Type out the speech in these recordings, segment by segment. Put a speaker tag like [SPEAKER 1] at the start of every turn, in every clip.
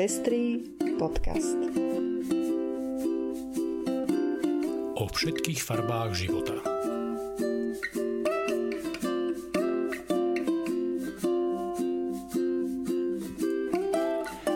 [SPEAKER 1] Pestrý podcast.
[SPEAKER 2] O všetkých farbách života.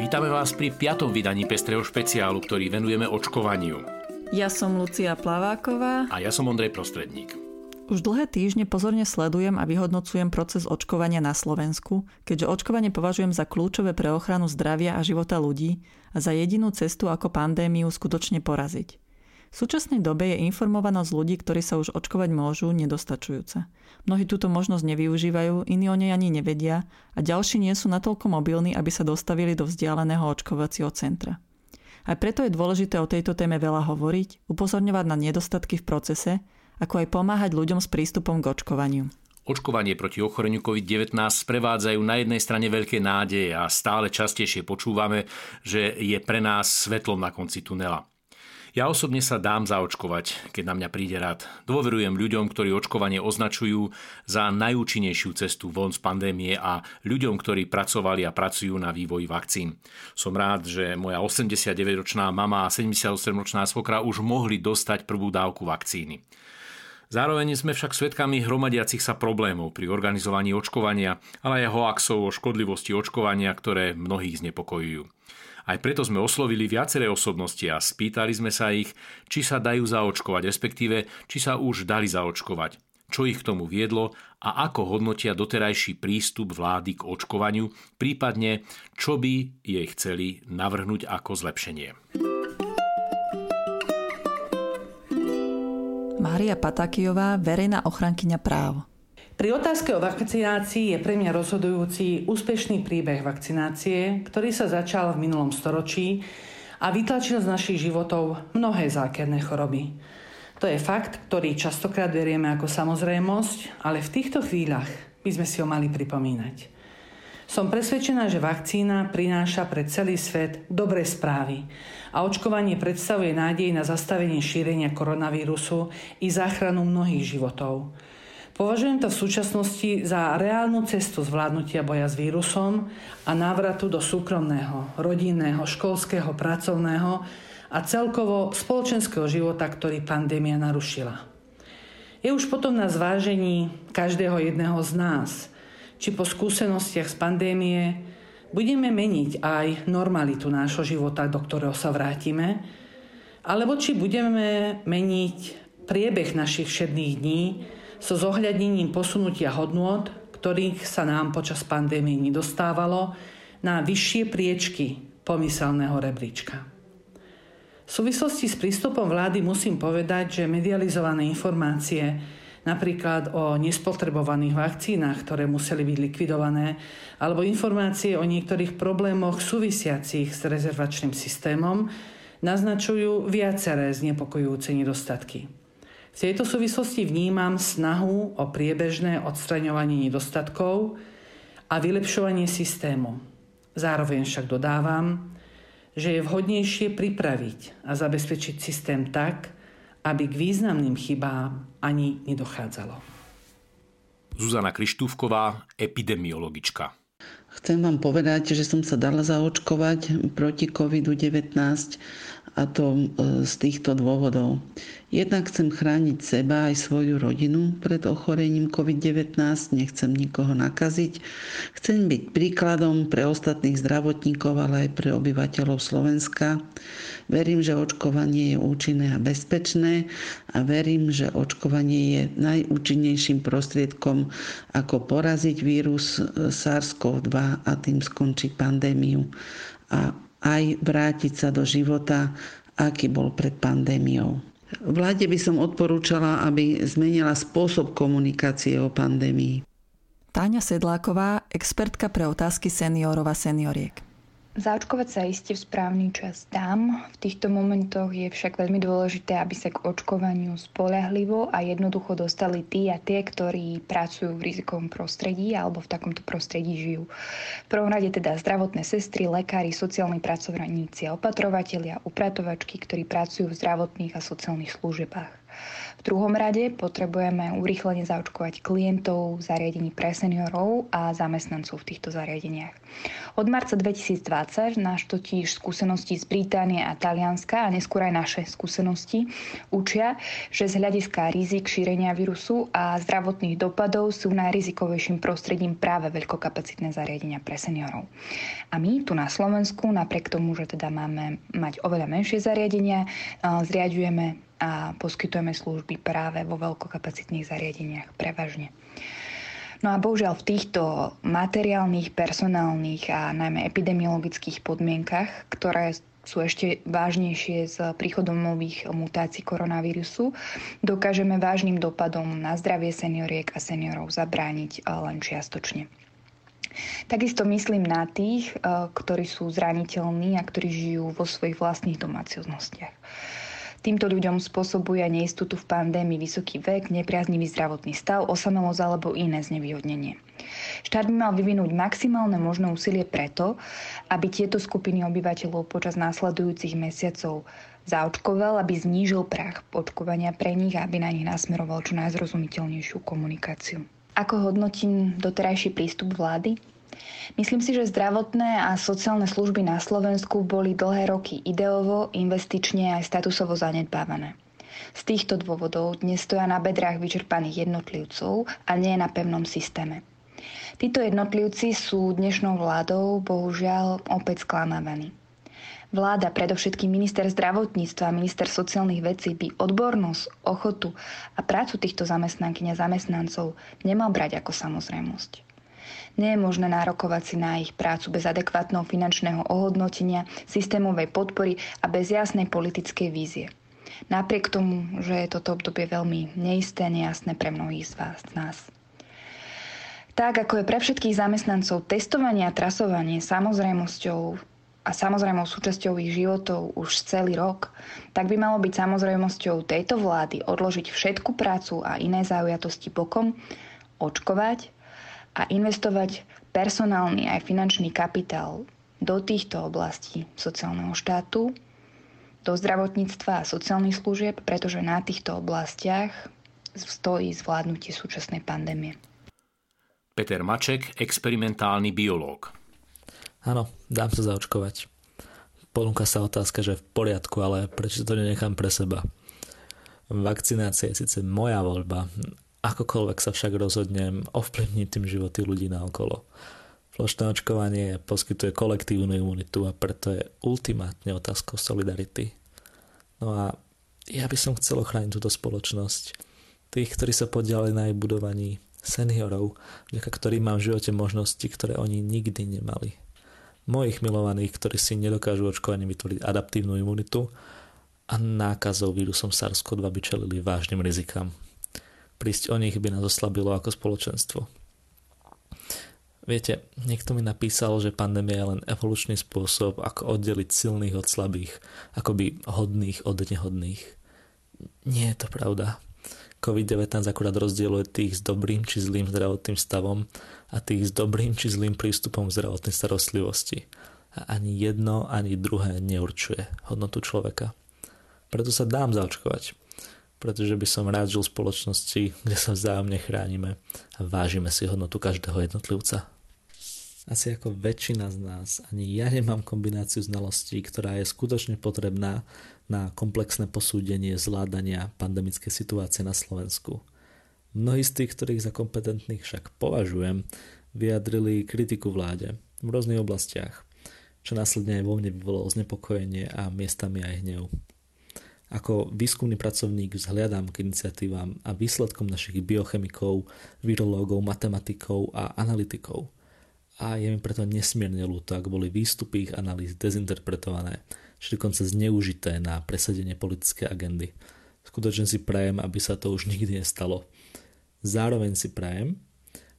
[SPEAKER 2] Vítame vás pri piatom vydaní Pestrého špeciálu, ktorý venujeme očkovaniu.
[SPEAKER 3] Ja som Lucia Plaváková.
[SPEAKER 2] A ja som Ondrej Prostredník.
[SPEAKER 3] Už dlhé týždne pozorne sledujem a vyhodnocujem proces očkovania na Slovensku, keďže očkovanie považujem za kľúčové pre ochranu zdravia a života ľudí a za jedinú cestu, ako pandémiu skutočne poraziť. V súčasnej dobe je informovanosť ľudí, ktorí sa už očkovať môžu, nedostačujúca. Mnohí túto možnosť nevyužívajú, iní o nej ani nevedia a ďalší nie sú natoľko mobilní, aby sa dostavili do vzdialeného očkovacieho centra. Aj preto je dôležité o tejto téme veľa hovoriť, upozorňovať na nedostatky v procese ako aj pomáhať ľuďom s prístupom k očkovaniu.
[SPEAKER 2] Očkovanie proti ochoreniu COVID-19 sprevádzajú na jednej strane veľké nádeje a stále častejšie počúvame, že je pre nás svetlom na konci tunela. Ja osobne sa dám zaočkovať, keď na mňa príde rád. Dôverujem ľuďom, ktorí očkovanie označujú za najúčinnejšiu cestu von z pandémie a ľuďom, ktorí pracovali a pracujú na vývoji vakcín. Som rád, že moja 89-ročná mama a 78-ročná svokra už mohli dostať prvú dávku vakcíny. Zároveň sme však svedkami hromadiacich sa problémov pri organizovaní očkovania, ale aj hoaxov o škodlivosti očkovania, ktoré mnohých znepokojujú. Aj preto sme oslovili viaceré osobnosti a spýtali sme sa ich, či sa dajú zaočkovať, respektíve či sa už dali zaočkovať, čo ich k tomu viedlo a ako hodnotia doterajší prístup vlády k očkovaniu, prípadne čo by jej chceli navrhnúť ako zlepšenie.
[SPEAKER 3] Mária Patakijová, verejná ochrankyňa práv.
[SPEAKER 4] Pri otázke o vakcinácii je pre mňa rozhodujúci úspešný príbeh vakcinácie, ktorý sa začal v minulom storočí a vytlačil z našich životov mnohé zákerné choroby. To je fakt, ktorý častokrát verieme ako samozrejmosť, ale v týchto chvíľach by sme si ho mali pripomínať. Som presvedčená, že vakcína prináša pre celý svet dobré správy a očkovanie predstavuje nádej na zastavenie šírenia koronavírusu i záchranu mnohých životov. Považujem to v súčasnosti za reálnu cestu zvládnutia boja s vírusom a návratu do súkromného, rodinného, školského, pracovného a celkovo spoločenského života, ktorý pandémia narušila. Je už potom na zvážení každého jedného z nás – či po skúsenostiach z pandémie budeme meniť aj normalitu nášho života, do ktorého sa vrátime, alebo či budeme meniť priebeh našich všedných dní so zohľadnením posunutia hodnôt, ktorých sa nám počas pandémie nedostávalo, na vyššie priečky pomyselného rebríčka. V súvislosti s prístupom vlády musím povedať, že medializované informácie napríklad o nespotrebovaných vakcínach, ktoré museli byť likvidované, alebo informácie o niektorých problémoch súvisiacich s rezervačným systémom, naznačujú viaceré znepokojujúce nedostatky. V tejto súvislosti vnímam snahu o priebežné odstraňovanie nedostatkov a vylepšovanie systému. Zároveň však dodávam, že je vhodnejšie pripraviť a zabezpečiť systém tak, aby k významným chybám ani nedochádzalo.
[SPEAKER 2] Zuzana Krištúvková, epidemiologička.
[SPEAKER 5] Chcem vám povedať, že som sa dala zaočkovať proti COVID-19 a to e, z týchto dôvodov. Jednak chcem chrániť seba aj svoju rodinu pred ochorením COVID-19, nechcem nikoho nakaziť. Chcem byť príkladom pre ostatných zdravotníkov, ale aj pre obyvateľov Slovenska. Verím, že očkovanie je účinné a bezpečné a verím, že očkovanie je najúčinnejším prostriedkom, ako poraziť vírus SARS-CoV-2 a tým skončiť pandémiu. A aj vrátiť sa do života, aký bol pred pandémiou. Vláde by som odporúčala, aby zmenila spôsob komunikácie o pandémii.
[SPEAKER 3] Táňa Sedláková, expertka pre otázky seniorov a senioriek.
[SPEAKER 6] Zaočkovať sa iste v správny čas dám. V týchto momentoch je však veľmi dôležité, aby sa k očkovaniu spolahlivo a jednoducho dostali tí a tie, ktorí pracujú v rizikovom prostredí alebo v takomto prostredí žijú. V prvom rade teda zdravotné sestry, lekári, sociálni pracovníci opatrovatelia, upratovačky, ktorí pracujú v zdravotných a sociálnych službách. V druhom rade potrebujeme urýchlene zaočkovať klientov zariadení pre seniorov a zamestnancov v týchto zariadeniach. Od marca 2020 náš totiž skúsenosti z Británie a Talianska a neskôr aj naše skúsenosti učia, že z hľadiska rizik šírenia vírusu a zdravotných dopadov sú najrizikovejším prostredím práve veľkokapacitné zariadenia pre seniorov. A my tu na Slovensku, napriek tomu, že teda máme mať oveľa menšie zariadenia, zriadujeme a poskytujeme služby práve vo veľkokapacitných zariadeniach prevažne. No a bohužiaľ v týchto materiálnych, personálnych a najmä epidemiologických podmienkach, ktoré sú ešte vážnejšie s príchodom nových mutácií koronavírusu, dokážeme vážnym dopadom na zdravie senioriek a seniorov zabrániť len čiastočne. Takisto myslím na tých, ktorí sú zraniteľní a ktorí žijú vo svojich vlastných domácnostiach. Týmto ľuďom spôsobuje neistotu v pandémii vysoký vek, nepriaznivý zdravotný stav, osamelosť alebo iné znevýhodnenie. Štát by mal vyvinúť maximálne možné úsilie preto, aby tieto skupiny obyvateľov počas následujúcich mesiacov zaočkoval, aby znížil prach očkovania pre nich a aby na nich nasmeroval čo najzrozumiteľnejšiu komunikáciu. Ako hodnotím doterajší prístup vlády? Myslím si, že zdravotné a sociálne služby na Slovensku boli dlhé roky ideovo, investične aj statusovo zanedbávané. Z týchto dôvodov dnes stoja na bedrách vyčerpaných jednotlivcov a nie na pevnom systéme. Títo jednotlivci sú dnešnou vládou bohužiaľ opäť sklamávaní. Vláda, predovšetkým minister zdravotníctva a minister sociálnych vecí by odbornosť, ochotu a prácu týchto zamestnankyň a zamestnancov nemal brať ako samozrejmosť. Nie je možné nárokovať si na ich prácu bez adekvátneho finančného ohodnotenia, systémovej podpory a bez jasnej politickej vízie. Napriek tomu, že je toto obdobie veľmi neisté, nejasné pre mnohých z vás, nás. Tak ako je pre všetkých zamestnancov testovanie a trasovanie samozrejmosťou a samozrejmou súčasťou ich životov už celý rok, tak by malo byť samozrejmosťou tejto vlády odložiť všetku prácu a iné zaujatosti bokom, očkovať a investovať personálny aj finančný kapitál do týchto oblastí sociálneho štátu, do zdravotníctva a sociálnych služieb, pretože na týchto oblastiach stojí zvládnutie súčasnej pandémie.
[SPEAKER 2] Peter Maček, experimentálny biológ.
[SPEAKER 7] Áno, dám sa zaočkovať. Ponúka sa otázka, že v poriadku, ale prečo to nenechám pre seba? Vakcinácia je síce moja voľba, Akokoľvek sa však rozhodnem ovplyvniť tým životy ľudí na okolo. Plošné očkovanie poskytuje kolektívnu imunitu a preto je ultimátne otázkou solidarity. No a ja by som chcel ochrániť túto spoločnosť. Tých, ktorí sa podiali na jej budovaní, seniorov, vďaka ktorým mám v živote možnosti, ktoré oni nikdy nemali. Mojich milovaných, ktorí si nedokážu očkovanie vytvoriť adaptívnu imunitu a nákazou vírusom SARS-CoV-2 by čelili vážnym rizikám prísť o nich by nás oslabilo ako spoločenstvo. Viete, niekto mi napísal, že pandémia je len evolučný spôsob, ako oddeliť silných od slabých, akoby hodných od nehodných. Nie je to pravda. COVID-19 akurát rozdieluje tých s dobrým či zlým zdravotným stavom a tých s dobrým či zlým prístupom k zdravotnej starostlivosti. A ani jedno, ani druhé neurčuje hodnotu človeka. Preto sa dám zaočkovať pretože by som rád žil v spoločnosti, kde sa vzájomne chránime a vážime si hodnotu každého jednotlivca. Asi ako väčšina z nás, ani ja nemám kombináciu znalostí, ktorá je skutočne potrebná na komplexné posúdenie zvládania pandemickej situácie na Slovensku. Mnohí z tých, ktorých za kompetentných však považujem, vyjadrili kritiku vláde v rôznych oblastiach, čo následne aj vo mne vyvolalo znepokojenie a miestami aj hnev. Ako výskumný pracovník vzhľadám k iniciatívam a výsledkom našich biochemikov, virológov, matematikov a analytikov. A je mi preto nesmierne ľúto, ak boli výstupy ich analýz dezinterpretované, či dokonca zneužité na presadenie politické agendy. Skutočne si prajem, aby sa to už nikdy nestalo. Zároveň si prajem,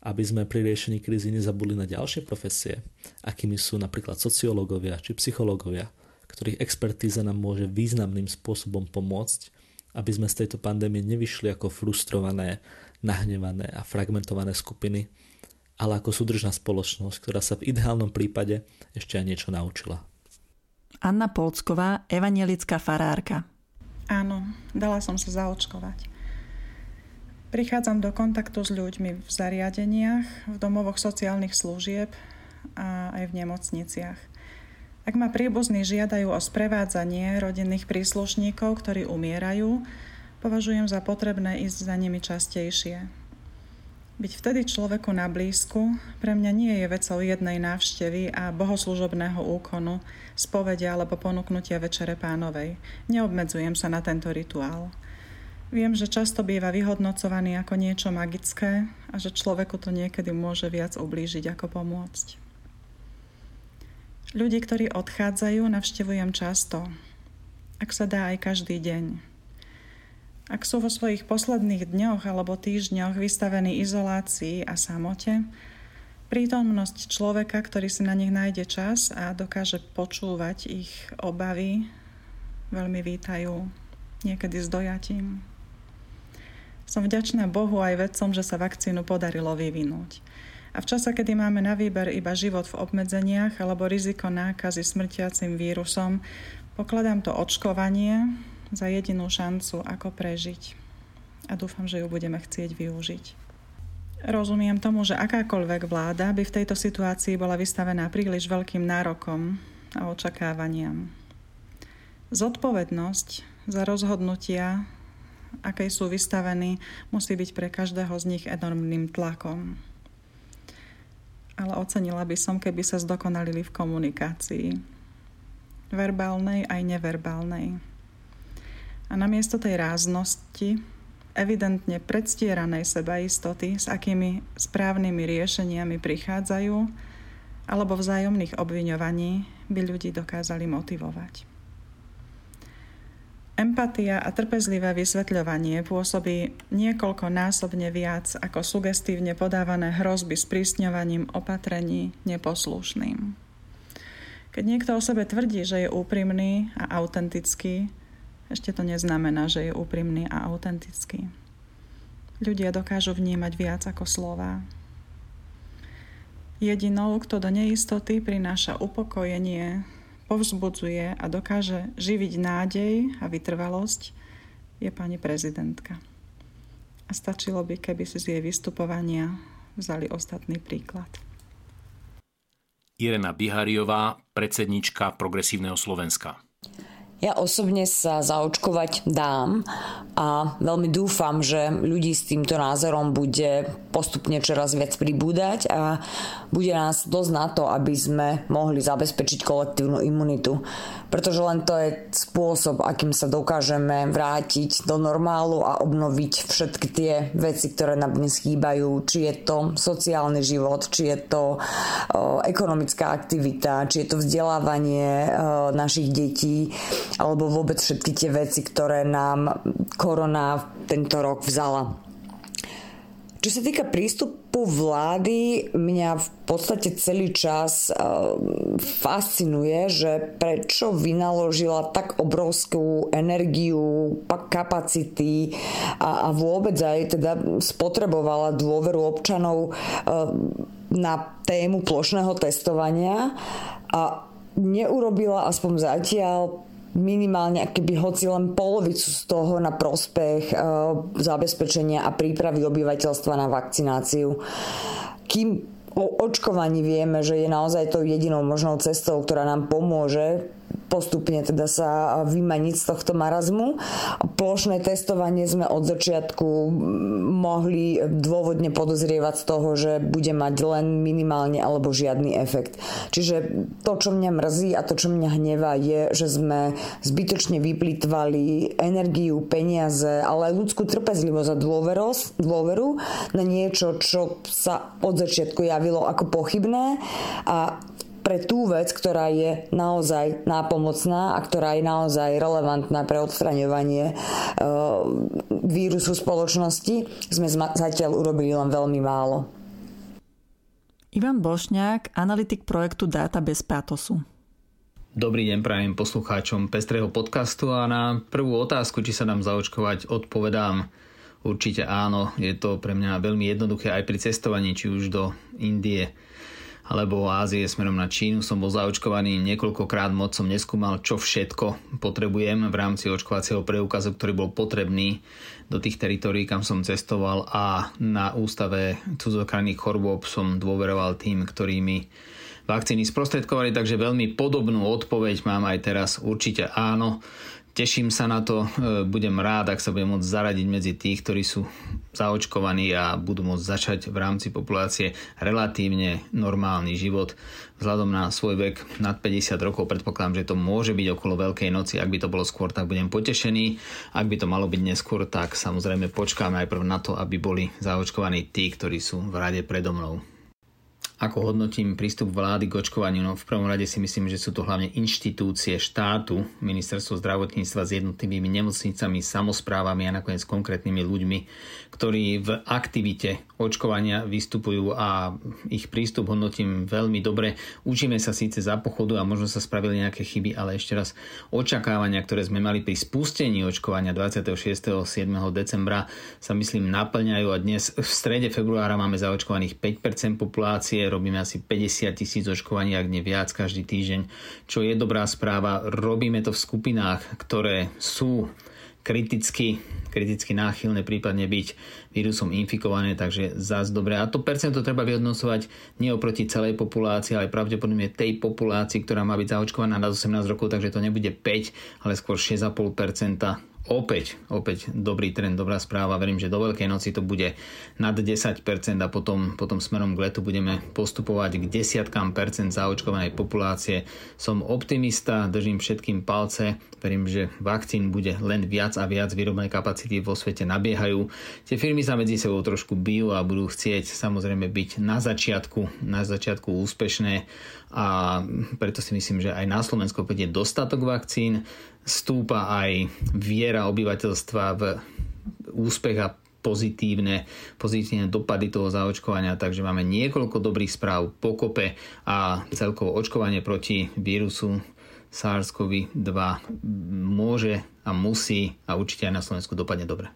[SPEAKER 7] aby sme pri riešení krízy nezabudli na ďalšie profesie, akými sú napríklad sociológovia či psychológovia – ktorých expertíza nám môže významným spôsobom pomôcť, aby sme z tejto pandémie nevyšli ako frustrované, nahnevané a fragmentované skupiny, ale ako súdržná spoločnosť, ktorá sa v ideálnom prípade ešte aj niečo naučila.
[SPEAKER 3] Anna Polcková, evanielická farárka.
[SPEAKER 8] Áno, dala som sa zaočkovať. Prichádzam do kontaktu s ľuďmi v zariadeniach, v domovoch sociálnych služieb a aj v nemocniciach. Ak ma príbuzní žiadajú o sprevádzanie rodinných príslušníkov, ktorí umierajú, považujem za potrebné ísť za nimi častejšie. Byť vtedy človeku na blízku pre mňa nie je vecou jednej návštevy a bohoslužobného úkonu, spovedia alebo ponúknutia večere pánovej. Neobmedzujem sa na tento rituál. Viem, že často býva vyhodnocovaný ako niečo magické a že človeku to niekedy môže viac ublížiť ako pomôcť. Ľudí, ktorí odchádzajú, navštevujem často. Ak sa dá aj každý deň. Ak sú vo svojich posledných dňoch alebo týždňoch vystavení izolácii a samote, prítomnosť človeka, ktorý si na nich nájde čas a dokáže počúvať ich obavy, veľmi vítajú, niekedy s dojatím. Som vďačná Bohu aj vedcom, že sa vakcínu podarilo vyvinúť. A v čase, kedy máme na výber iba život v obmedzeniach alebo riziko nákazy smrtiacim vírusom, pokladám to očkovanie za jedinú šancu, ako prežiť. A dúfam, že ju budeme chcieť využiť. Rozumiem tomu, že akákoľvek vláda by v tejto situácii bola vystavená príliš veľkým nárokom a očakávaniam. Zodpovednosť za rozhodnutia, aké sú vystavení, musí byť pre každého z nich enormným tlakom. Ale ocenila by som, keby sa zdokonalili v komunikácii. Verbálnej aj neverbálnej a namiesto tej ráznosti, evidentne predstieranej sebaistoty, s akými správnymi riešeniami prichádzajú, alebo vzájomných obviňovaní by ľudí dokázali motivovať. Empatia a trpezlivé vysvetľovanie pôsobí niekoľkonásobne viac ako sugestívne podávané hrozby s prísňovaním opatrení neposlušným. Keď niekto o sebe tvrdí, že je úprimný a autentický, ešte to neznamená, že je úprimný a autentický. Ľudia dokážu vnímať viac ako slova. Jedinou, kto do neistoty prináša upokojenie, povzbudzuje a dokáže živiť nádej a vytrvalosť, je pani prezidentka. A stačilo by, keby si z jej vystupovania vzali ostatný príklad.
[SPEAKER 2] Irena Bihariová, predsednička Progresívneho Slovenska.
[SPEAKER 9] Ja osobne sa zaočkovať dám a veľmi dúfam, že ľudí s týmto názorom bude postupne čoraz viac pribúdať a bude nás dosť na to, aby sme mohli zabezpečiť kolektívnu imunitu. Pretože len to je spôsob, akým sa dokážeme vrátiť do normálu a obnoviť všetky tie veci, ktoré nám dnes chýbajú. Či je to sociálny život, či je to o, ekonomická aktivita, či je to vzdelávanie o, našich detí alebo vôbec všetky tie veci, ktoré nám korona tento rok vzala. Čo sa týka prístupu vlády, mňa v podstate celý čas fascinuje, že prečo vynaložila tak obrovskú energiu, kapacity a, a vôbec aj teda spotrebovala dôveru občanov uh, na tému plošného testovania a neurobila aspoň zatiaľ minimálne keby hoci len polovicu z toho na prospech uh, zabezpečenia a prípravy obyvateľstva na vakcináciu. Kým o očkovaní vieme, že je naozaj to jedinou možnou cestou, ktorá nám pomôže postupne teda sa vymaniť z tohto marazmu. Plošné testovanie sme od začiatku mohli dôvodne podozrievať z toho, že bude mať len minimálne alebo žiadny efekt. Čiže to, čo mňa mrzí a to, čo mňa hnevá, je, že sme zbytočne vyplýtvali energiu, peniaze, ale aj ľudskú trpezlivosť a dôveru na niečo, čo sa od začiatku javilo ako pochybné a pre tú vec, ktorá je naozaj nápomocná a ktorá je naozaj relevantná pre odstraňovanie e, vírusu spoločnosti, sme zatiaľ urobili len veľmi málo.
[SPEAKER 3] Ivan Bošňák, analytik projektu Dáta bez pátosu.
[SPEAKER 10] Dobrý deň prajem poslucháčom Pestrého podcastu a na prvú otázku, či sa nám zaočkovať, odpovedám určite áno. Je to pre mňa veľmi jednoduché aj pri cestovaní, či už do Indie alebo Ázie smerom na Čínu. Som bol zaočkovaný niekoľkokrát, moc som neskúmal, čo všetko potrebujem v rámci očkovacieho preukazu, ktorý bol potrebný do tých teritórií, kam som cestoval a na ústave cudzokrajných chorôb som dôveroval tým, ktorí mi vakcíny sprostredkovali, takže veľmi podobnú odpoveď mám aj teraz. Určite áno. Teším sa na to, e, budem rád, ak sa budem môcť zaradiť medzi tých, ktorí sú zaočkovaní a budú môcť začať v rámci populácie relatívne normálny život. Vzhľadom na svoj vek nad 50 rokov predpokladám, že to môže byť okolo Veľkej noci. Ak by to bolo skôr, tak budem potešený. Ak by to malo byť neskôr, tak samozrejme počkáme najprv na to, aby boli zaočkovaní tí, ktorí sú v rade predo mnou. Ako hodnotím prístup vlády k očkovaniu? No v prvom rade si myslím, že sú to hlavne inštitúcie štátu, ministerstvo zdravotníctva s jednotlivými nemocnicami, samozprávami a nakoniec konkrétnymi ľuďmi, ktorí v aktivite očkovania vystupujú a ich prístup hodnotím veľmi dobre. Učíme sa síce za pochodu a možno sa spravili nejaké chyby, ale ešte raz očakávania, ktoré sme mali pri spustení očkovania 26. 7. decembra sa myslím naplňajú a dnes v strede februára máme zaočkovaných 5% populácie, robíme asi 50 tisíc očkovaní, ak nie viac každý týždeň, čo je dobrá správa. Robíme to v skupinách, ktoré sú kriticky, kriticky náchylné prípadne byť vírusom infikované, takže zás dobre. A to percento treba vyhodnocovať nie oproti celej populácii, ale pravdepodobne tej populácii, ktorá má byť zaočkovaná na 18 rokov, takže to nebude 5, ale skôr 6,5% opäť, opäť dobrý trend, dobrá správa. Verím, že do Veľkej noci to bude nad 10% a potom, potom smerom k letu budeme postupovať k desiatkám percent zaočkovanej populácie. Som optimista, držím všetkým palce, verím, že vakcín bude len viac a viac, výrobné kapacity vo svete nabiehajú. Tie firmy sa medzi sebou trošku bijú a budú chcieť samozrejme byť na začiatku, na začiatku úspešné a preto si myslím, že aj na Slovensku je dostatok vakcín, stúpa aj viera obyvateľstva v úspech a pozitívne, pozitívne dopady toho zaočkovania, takže máme niekoľko dobrých správ pokope a celkovo očkovanie proti vírusu SARS-CoV-2 môže a musí a určite aj na Slovensku dopadne dobre.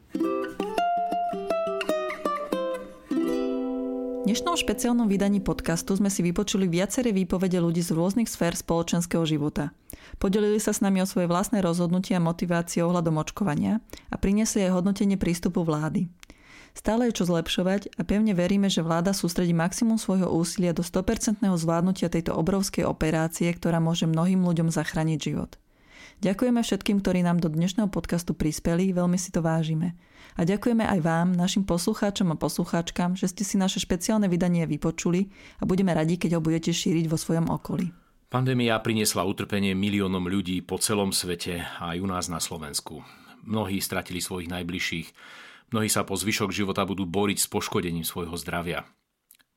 [SPEAKER 3] Dnešnom špeciálnom vydaní podcastu sme si vypočuli viaceré výpovede ľudí z rôznych sfér spoločenského života. Podelili sa s nami o svoje vlastné rozhodnutia a motivácie ohľadom očkovania a priniesli aj hodnotenie prístupu vlády. Stále je čo zlepšovať a pevne veríme, že vláda sústredí maximum svojho úsilia do 100% zvládnutia tejto obrovskej operácie, ktorá môže mnohým ľuďom zachrániť život. Ďakujeme všetkým, ktorí nám do dnešného podcastu prispeli, veľmi si to vážime. A ďakujeme aj vám, našim poslucháčom a poslucháčkam, že ste si naše špeciálne vydanie vypočuli a budeme radi, keď ho budete šíriť vo svojom okolí.
[SPEAKER 2] Pandémia priniesla utrpenie miliónom ľudí po celom svete a aj u nás na Slovensku. Mnohí stratili svojich najbližších, mnohí sa po zvyšok života budú boriť s poškodením svojho zdravia.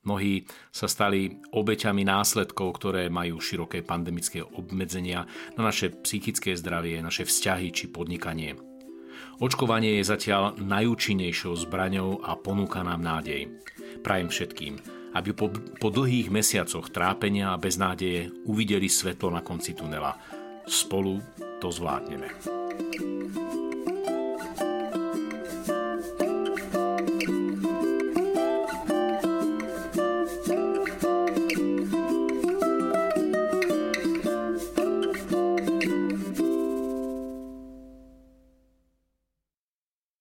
[SPEAKER 2] Mnohí sa stali obeťami následkov, ktoré majú široké pandemické obmedzenia na naše psychické zdravie, naše vzťahy či podnikanie. Očkovanie je zatiaľ najúčinnejšou zbraňou a ponúka nám nádej. Prajem všetkým, aby po, po dlhých mesiacoch trápenia a beznádeje uvideli svetlo na konci tunela. Spolu to zvládneme.